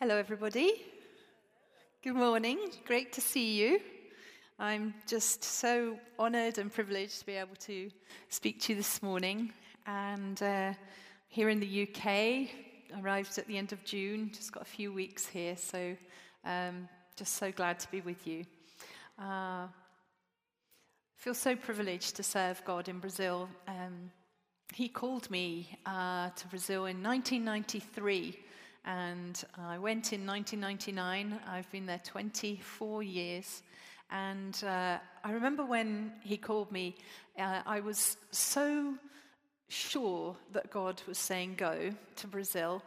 Hello, everybody. Good morning. Great to see you. I'm just so honored and privileged to be able to speak to you this morning. And uh, here in the UK, arrived at the end of June, just got a few weeks here, so um, just so glad to be with you. Uh, feel so privileged to serve God in Brazil. Um, he called me uh, to Brazil in 1993 and I went in 1999. I've been there 24 years. And uh, I remember when he called me, uh, I was so sure that God was saying go to Brazil.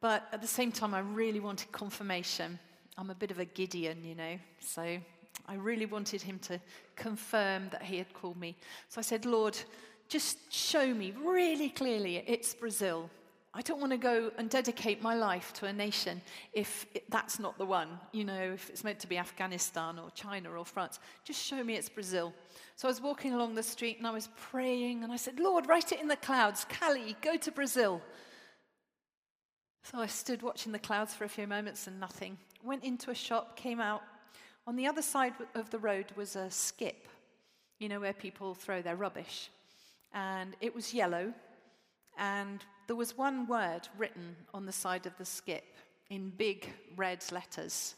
But at the same time, I really wanted confirmation. I'm a bit of a Gideon, you know, so I really wanted him to confirm that he had called me. So I said, Lord, just show me really clearly it's Brazil. I don't want to go and dedicate my life to a nation if it, that's not the one. You know, if it's meant to be Afghanistan or China or France, just show me it's Brazil. So I was walking along the street and I was praying and I said, Lord, write it in the clouds. Cally, go to Brazil. So I stood watching the clouds for a few moments and nothing. Went into a shop, came out. On the other side of the road was a skip, you know, where people throw their rubbish. And it was yellow and there was one word written on the side of the skip in big red letters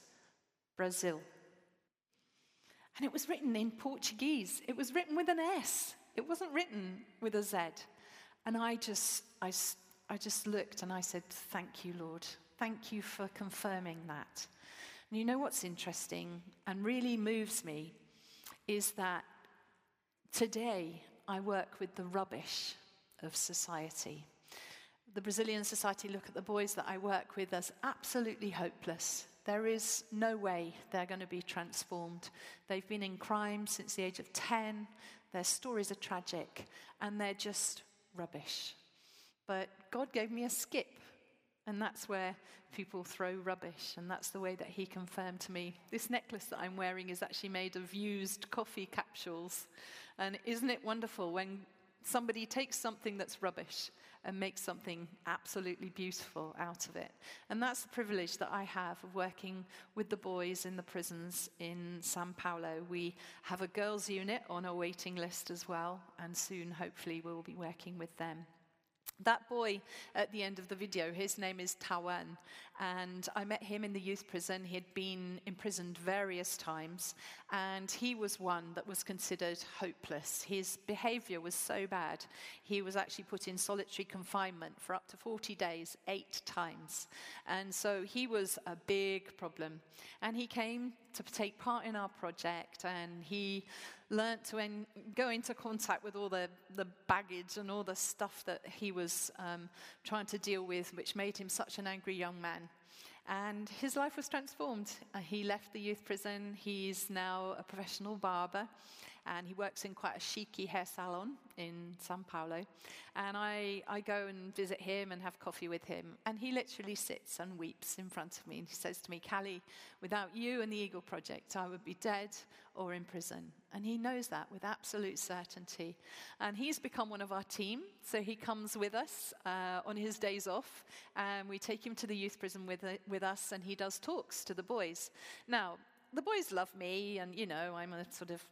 Brazil. And it was written in Portuguese. It was written with an S. It wasn't written with a Z. And I just, I, I just looked and I said, Thank you, Lord. Thank you for confirming that. And you know what's interesting and really moves me is that today I work with the rubbish of society. The Brazilian society look at the boys that I work with as absolutely hopeless. There is no way they're going to be transformed. They've been in crime since the age of 10. Their stories are tragic and they're just rubbish. But God gave me a skip, and that's where people throw rubbish, and that's the way that He confirmed to me. This necklace that I'm wearing is actually made of used coffee capsules. And isn't it wonderful when somebody takes something that's rubbish and make something absolutely beautiful out of it. And that's the privilege that I have of working with the boys in the prisons in Sao Paulo. We have a girls' unit on a waiting list as well, and soon, hopefully, we'll be working with them. That boy at the end of the video, his name is Tawan, and I met him in the youth prison. He had been imprisoned various times, and he was one that was considered hopeless. His behavior was so bad, he was actually put in solitary confinement for up to 40 days, eight times. And so he was a big problem. And he came to take part in our project, and he learned to en- go into contact with all the, the baggage and all the stuff that he was um, trying to deal with, which made him such an angry young man. And his life was transformed. Uh, he left the youth prison. He's now a professional barber and he works in quite a chicy hair salon in Sao Paulo. And I, I go and visit him and have coffee with him. And he literally sits and weeps in front of me. And he says to me, Cally, without you and the Eagle Project, I would be dead or in prison. And he knows that with absolute certainty. And he's become one of our team. So he comes with us uh, on his days off. And we take him to the youth prison with, with us. And he does talks to the boys. Now, the boys love me, and you know, I'm a sort of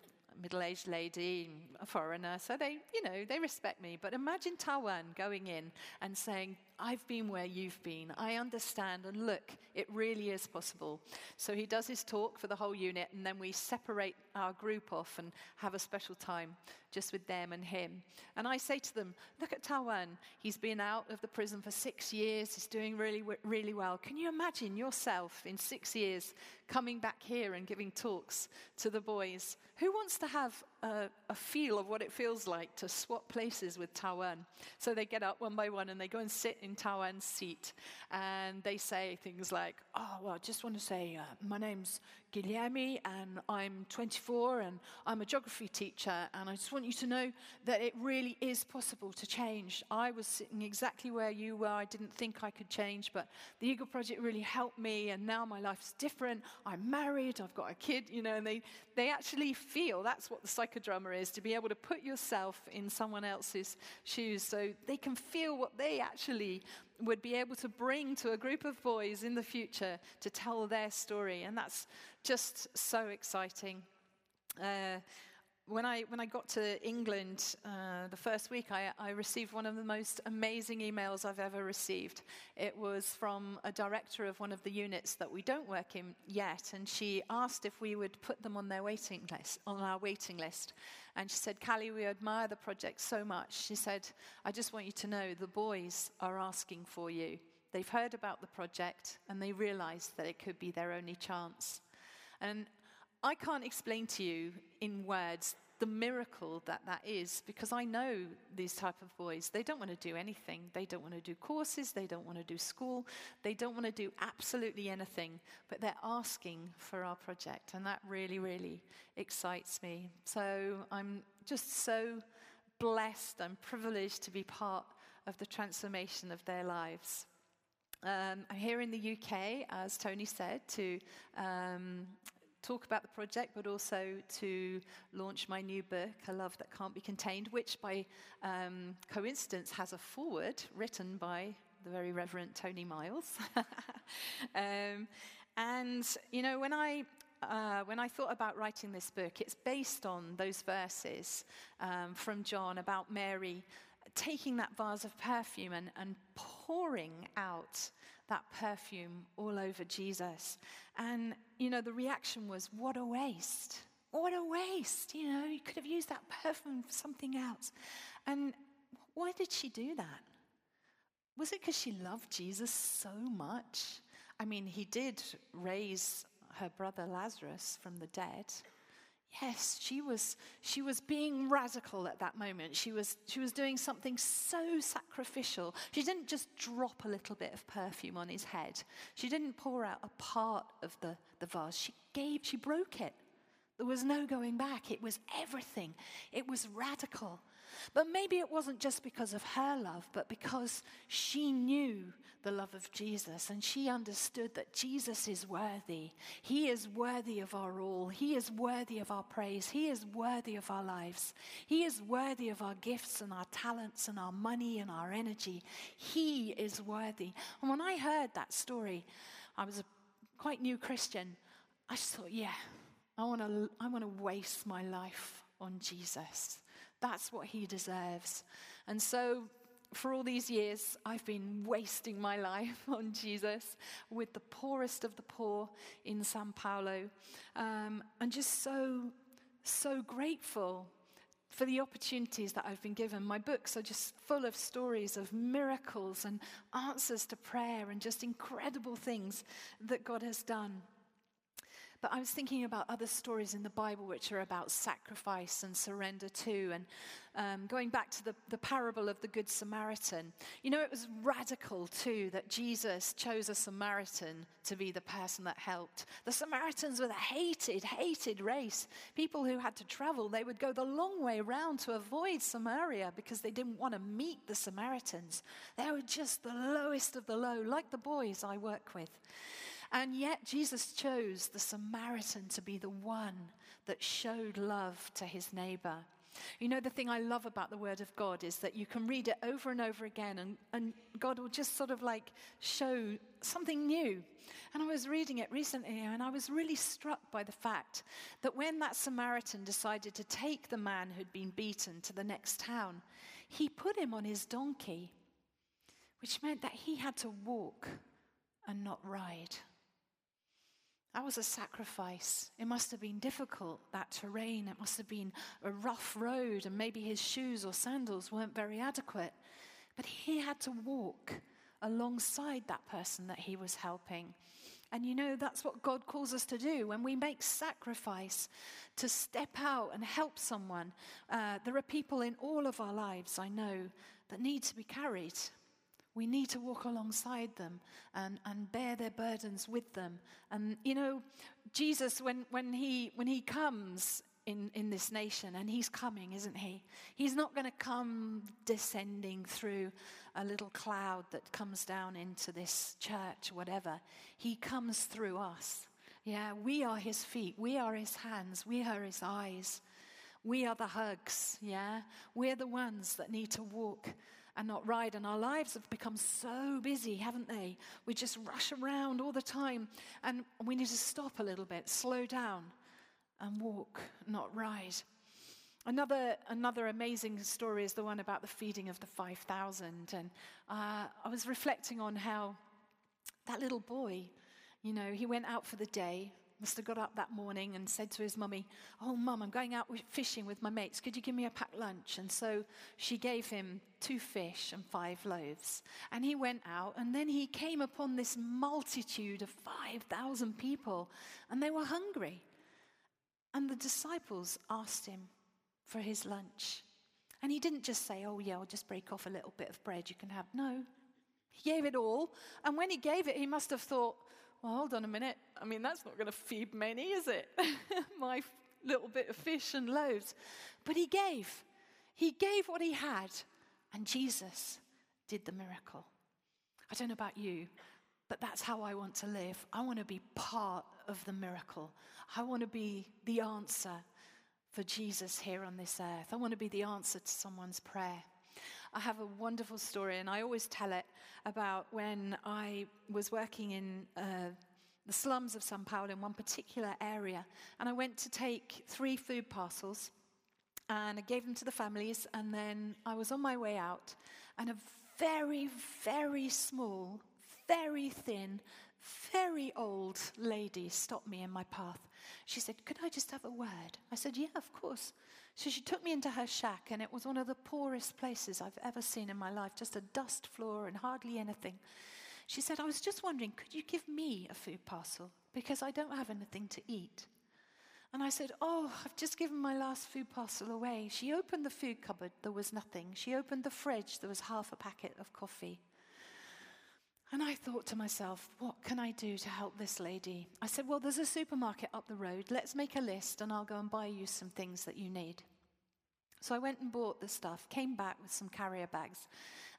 middle aged lady, a foreigner, so they, you know, they respect me. But imagine Tawan going in and saying, I've been where you've been. I understand, and look, it really is possible. So he does his talk for the whole unit, and then we separate our group off and have a special time just with them and him. And I say to them, Look at Tawan. He's been out of the prison for six years. He's doing really, really well. Can you imagine yourself in six years coming back here and giving talks to the boys? Who wants to have a, a feel of what it feels like to swap places with Tawan? So they get up one by one and they go and sit in Tawan's seat. And they say things like, Oh, well, I just want to say, uh, my name's Guilherme and I'm 24 and I'm a geography teacher. And I just want you to know that it really is possible to change. I was sitting exactly where you were. I didn't think I could change, but the Eagle Project really helped me. And now my life's different. I'm married, I've got a kid, you know, and they, they actually feel that's what the psychodrama is to be able to put yourself in someone else's shoes so they can feel what they actually would be able to bring to a group of boys in the future to tell their story. And that's just so exciting. Uh, when I, when I got to England uh, the first week, I, I, received one of the most amazing emails I've ever received. It was from a director of one of the units that we don't work in yet, and she asked if we would put them on their waiting list, on our waiting list. And she said, Cally, we admire the project so much. She said, I just want you to know the boys are asking for you. They've heard about the project and they realize that it could be their only chance. And I can't explain to you in words the miracle that that is because I know these type of boys. They don't want to do anything. They don't want to do courses. They don't want to do school. They don't want to do absolutely anything, but they're asking for our project. And that really, really excites me. So I'm just so blessed. I'm privileged to be part of the transformation of their lives. Um, I'm here in the UK, as Tony said, to um, talk about the project, but also to launch my new book, A Love That Can't Be Contained, which by um, coincidence has a foreword written by the very Reverend Tony Miles. um, and, you know, when I uh, when I thought about writing this book, it's based on those verses um, from John about Mary taking that vase of perfume and, and pouring out that perfume all over Jesus. And, you know, the reaction was, what a waste. What a waste. You know, you could have used that perfume for something else. And why did she do that? Was it because she loved Jesus so much? I mean, he did raise her brother Lazarus from the dead. Yes, she was, she was being radical at that moment. She was, she was doing something so sacrificial. She didn't just drop a little bit of perfume on his head. She didn't pour out a part of the, the vase. She gave, she broke it. There was no going back. It was everything. It was radical. But maybe it wasn't just because of her love, but because she knew the love of Jesus and she understood that Jesus is worthy. He is worthy of our all. He is worthy of our praise. He is worthy of our lives. He is worthy of our gifts and our talents and our money and our energy. He is worthy. And when I heard that story, I was a quite new Christian. I just thought, yeah, I want to I want to waste my life on Jesus. That's what he deserves. And so for all these years, I've been wasting my life on Jesus with the poorest of the poor in Sao Paulo. Um, and just so, so grateful for the opportunities that I've been given. My books are just full of stories of miracles and answers to prayer and just incredible things that God has done. But I was thinking about other stories in the Bible which are about sacrifice and surrender too. And um, going back to the, the parable of the Good Samaritan, you know, it was radical too that Jesus chose a Samaritan to be the person that helped. The Samaritans were the hated, hated race. People who had to travel, they would go the long way around to avoid Samaria because they didn't want to meet the Samaritans. They were just the lowest of the low, like the boys I work with. And yet, Jesus chose the Samaritan to be the one that showed love to his neighbor. You know, the thing I love about the Word of God is that you can read it over and over again, and, and God will just sort of like show something new. And I was reading it recently, and I was really struck by the fact that when that Samaritan decided to take the man who'd been beaten to the next town, he put him on his donkey, which meant that he had to walk and not ride. That was a sacrifice. It must have been difficult, that terrain. It must have been a rough road, and maybe his shoes or sandals weren't very adequate. But he had to walk alongside that person that he was helping. And you know, that's what God calls us to do. When we make sacrifice to step out and help someone, uh, there are people in all of our lives, I know, that need to be carried. We need to walk alongside them and, and bear their burdens with them. And, you know, Jesus, when, when, he, when he comes in, in this nation, and he's coming, isn't he? He's not going to come descending through a little cloud that comes down into this church, whatever. He comes through us. Yeah, we are his feet, we are his hands, we are his eyes. We are the hugs, yeah? We're the ones that need to walk and not ride. And our lives have become so busy, haven't they? We just rush around all the time. And we need to stop a little bit, slow down, and walk, not ride. Another, another amazing story is the one about the feeding of the 5,000. And uh, I was reflecting on how that little boy, you know, he went out for the day, must have got up that morning and said to his mummy, Oh, mum, I'm going out fishing with my mates. Could you give me a packed lunch? And so she gave him two fish and five loaves. And he went out, and then he came upon this multitude of 5,000 people, and they were hungry. And the disciples asked him, for his lunch. And he didn't just say, Oh, yeah, I'll just break off a little bit of bread you can have. No, he gave it all. And when he gave it, he must have thought, Well, hold on a minute. I mean, that's not going to feed many, is it? My little bit of fish and loaves. But he gave. He gave what he had. And Jesus did the miracle. I don't know about you, but that's how I want to live. I want to be part of the miracle. I want to be the answer for Jesus here on this earth. I want to be the answer to someone's prayer. I have a wonderful story, and I always tell it about when I was working in uh, the slums of Sao Paulo in one particular area. And I went to take three food parcels and I gave them to the families. And then I was on my way out, and a very, very small, very thin, very old lady stopped me in my path. She said, Could I just have a word? I said, Yeah, of course. So she took me into her shack, and it was one of the poorest places I've ever seen in my life, just a dust floor and hardly anything. She said, I was just wondering, could you give me a food parcel? Because I don't have anything to eat. And I said, Oh, I've just given my last food parcel away. She opened the food cupboard, there was nothing. She opened the fridge, there was half a packet of coffee. And I thought to myself, what can I do to help this lady? I said, well, there's a supermarket up the road. Let's make a list and I'll go and buy you some things that you need. So I went and bought the stuff, came back with some carrier bags.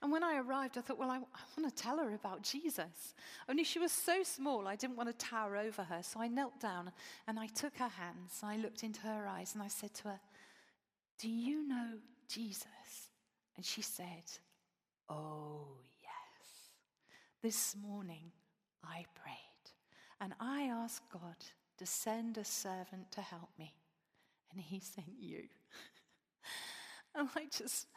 And when I arrived, I thought, well, I, I want to tell her about Jesus. Only she was so small, I didn't want to tower over her. So I knelt down and I took her hands. I looked into her eyes and I said to her, Do you know Jesus? And she said, Oh, this morning, I prayed and I asked God to send a servant to help me, and He sent you. and I just,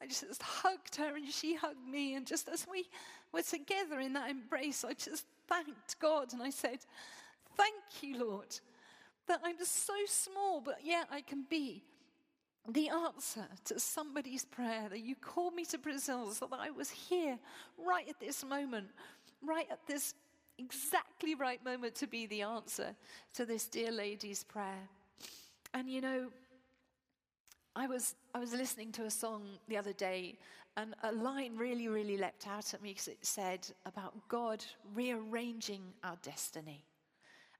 I just hugged her, and she hugged me, and just as we were together in that embrace, I just thanked God, and I said, "Thank you, Lord, that I'm just so small, but yet I can be." The answer to somebody's prayer that you called me to Brazil so that I was here right at this moment, right at this exactly right moment to be the answer to this dear lady's prayer. And you know, I was, I was listening to a song the other day, and a line really, really leapt out at me because it said about God rearranging our destiny.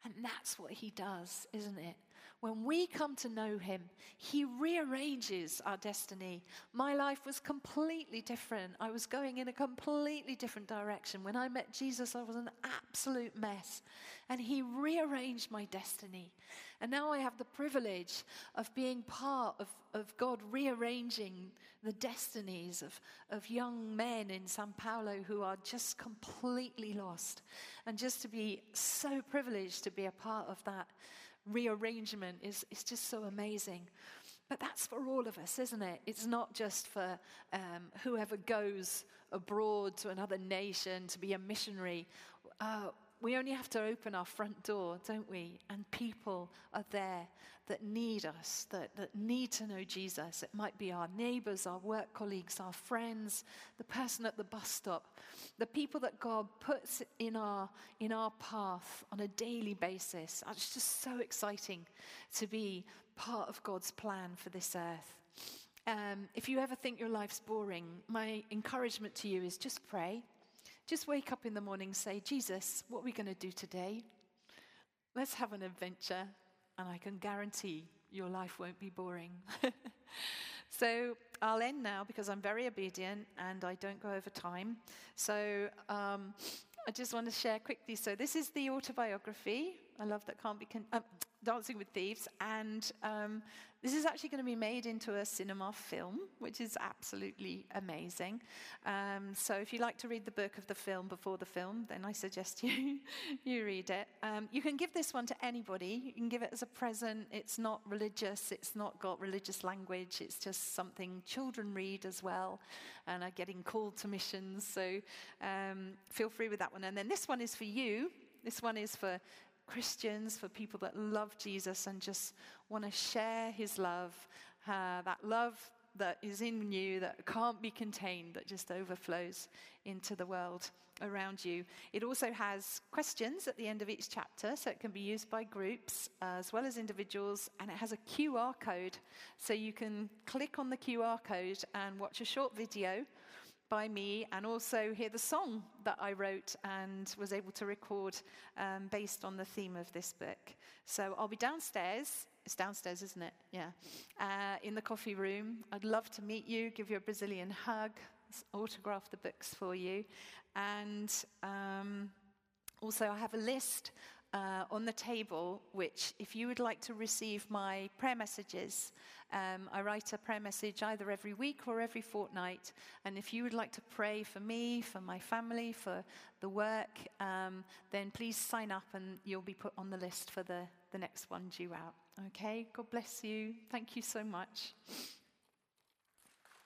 And that's what he does, isn't it? When we come to know Him, He rearranges our destiny. My life was completely different. I was going in a completely different direction. When I met Jesus, I was an absolute mess. And He rearranged my destiny. And now I have the privilege of being part of, of God rearranging the destinies of, of young men in Sao Paulo who are just completely lost. And just to be so privileged to be a part of that rearrangement is, is just so amazing. But that's for all of us, isn't it? It's not just for um, whoever goes abroad to another nation to be a missionary. Uh, we only have to open our front door, don't we? And people are there that need us, that, that need to know Jesus. It might be our neighbors, our work colleagues, our friends, the person at the bus stop, the people that God puts in our, in our path on a daily basis. It's just so exciting to be part of God's plan for this earth. Um, if you ever think your life's boring, my encouragement to you is just pray. Just wake up in the morning, say, Jesus, what are we going to do today? Let's have an adventure, and I can guarantee your life won't be boring. so I'll end now because I'm very obedient and I don't go over time. So um, I just want to share quickly. So, this is the autobiography I love that can't be con- um, Dancing with Thieves, and um, this is actually going to be made into a cinema film, which is absolutely amazing. Um, so if you like to read the book of the film before the film, then I suggest you you read it. Um, you can give this one to anybody. You can give it as a present. It's not religious. It's not got religious language. It's just something children read as well, and are getting called to missions. So um, feel free with that one. And then this one is for you. This one is for Christians, for people that love Jesus and just want to share his love, uh, that love that is in you that can't be contained, that just overflows into the world around you. It also has questions at the end of each chapter, so it can be used by groups uh, as well as individuals, and it has a QR code, so you can click on the QR code and watch a short video by me and also hear the song that I wrote and was able to record um, based on the theme of this book. So I'll be downstairs. It's downstairs, isn't it? Yeah. Uh, in the coffee room. I'd love to meet you, give you a Brazilian hug, autograph the books for you. And um, also, I have a list uh, on the table, which, if you would like to receive my prayer messages, um, I write a prayer message either every week or every fortnight. And if you would like to pray for me, for my family, for the work, um, then please sign up and you'll be put on the list for the, the next one due out. Okay? God bless you. Thank you so much.